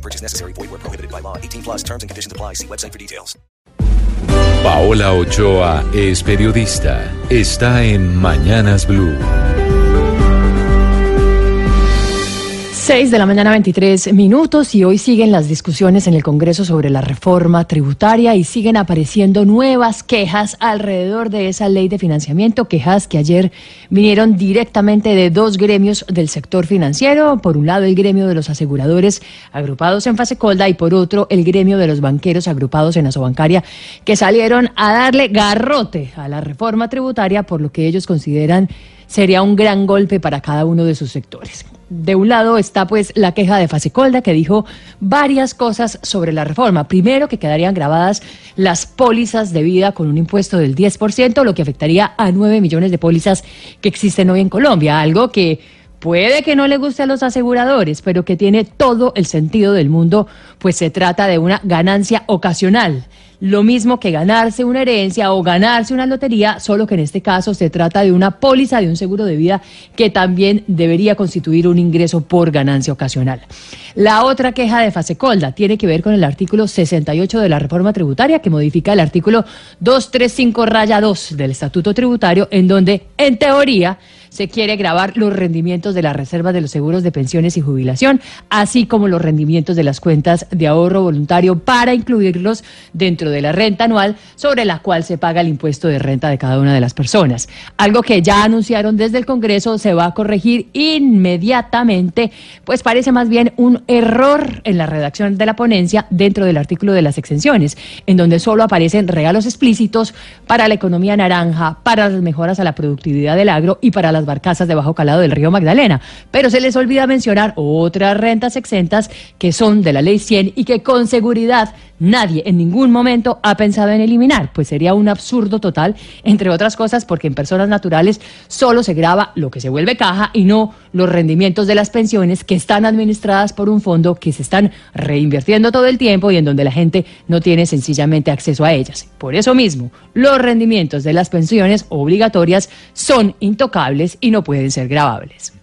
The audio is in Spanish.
No purchase necessary. Void where prohibited by law. 18 plus terms and conditions apply. See website for details. Paola Ochoa es periodista. Está en Mañanas Blue. 6 de la mañana 23 minutos y hoy siguen las discusiones en el Congreso sobre la reforma tributaria y siguen apareciendo nuevas quejas alrededor de esa ley de financiamiento, quejas que ayer vinieron directamente de dos gremios del sector financiero, por un lado el gremio de los aseguradores agrupados en fase colda y por otro el gremio de los banqueros agrupados en Asobancaria que salieron a darle garrote a la reforma tributaria por lo que ellos consideran sería un gran golpe para cada uno de sus sectores de un lado está pues la queja de Fasecolda que dijo varias cosas sobre la reforma. Primero, que quedarían grabadas las pólizas de vida con un impuesto del 10%, lo que afectaría a 9 millones de pólizas que existen hoy en Colombia, algo que puede que no le guste a los aseguradores, pero que tiene todo el sentido del mundo, pues se trata de una ganancia ocasional lo mismo que ganarse una herencia o ganarse una lotería, solo que en este caso se trata de una póliza de un seguro de vida que también debería constituir un ingreso por ganancia ocasional. La otra queja de Fasecolda tiene que ver con el artículo 68 de la reforma tributaria que modifica el artículo 235 raya 2 del Estatuto Tributario en donde en teoría se quiere grabar los rendimientos de las reservas de los seguros de pensiones y jubilación, así como los rendimientos de las cuentas de ahorro voluntario para incluirlos dentro de la renta anual sobre la cual se paga el impuesto de renta de cada una de las personas. Algo que ya anunciaron desde el Congreso se va a corregir inmediatamente, pues parece más bien un error en la redacción de la ponencia dentro del artículo de las exenciones, en donde solo aparecen regalos explícitos para la economía naranja, para las mejoras a la productividad del agro y para las barcazas de bajo calado del río Magdalena. Pero se les olvida mencionar otras rentas exentas que son de la ley 100 y que con seguridad nadie en ningún momento ha pensado en eliminar, pues sería un absurdo total, entre otras cosas porque en personas naturales solo se graba lo que se vuelve caja y no los rendimientos de las pensiones que están administradas por un fondo que se están reinvirtiendo todo el tiempo y en donde la gente no tiene sencillamente acceso a ellas. Por eso mismo, los rendimientos de las pensiones obligatorias son intocables y no pueden ser grabables.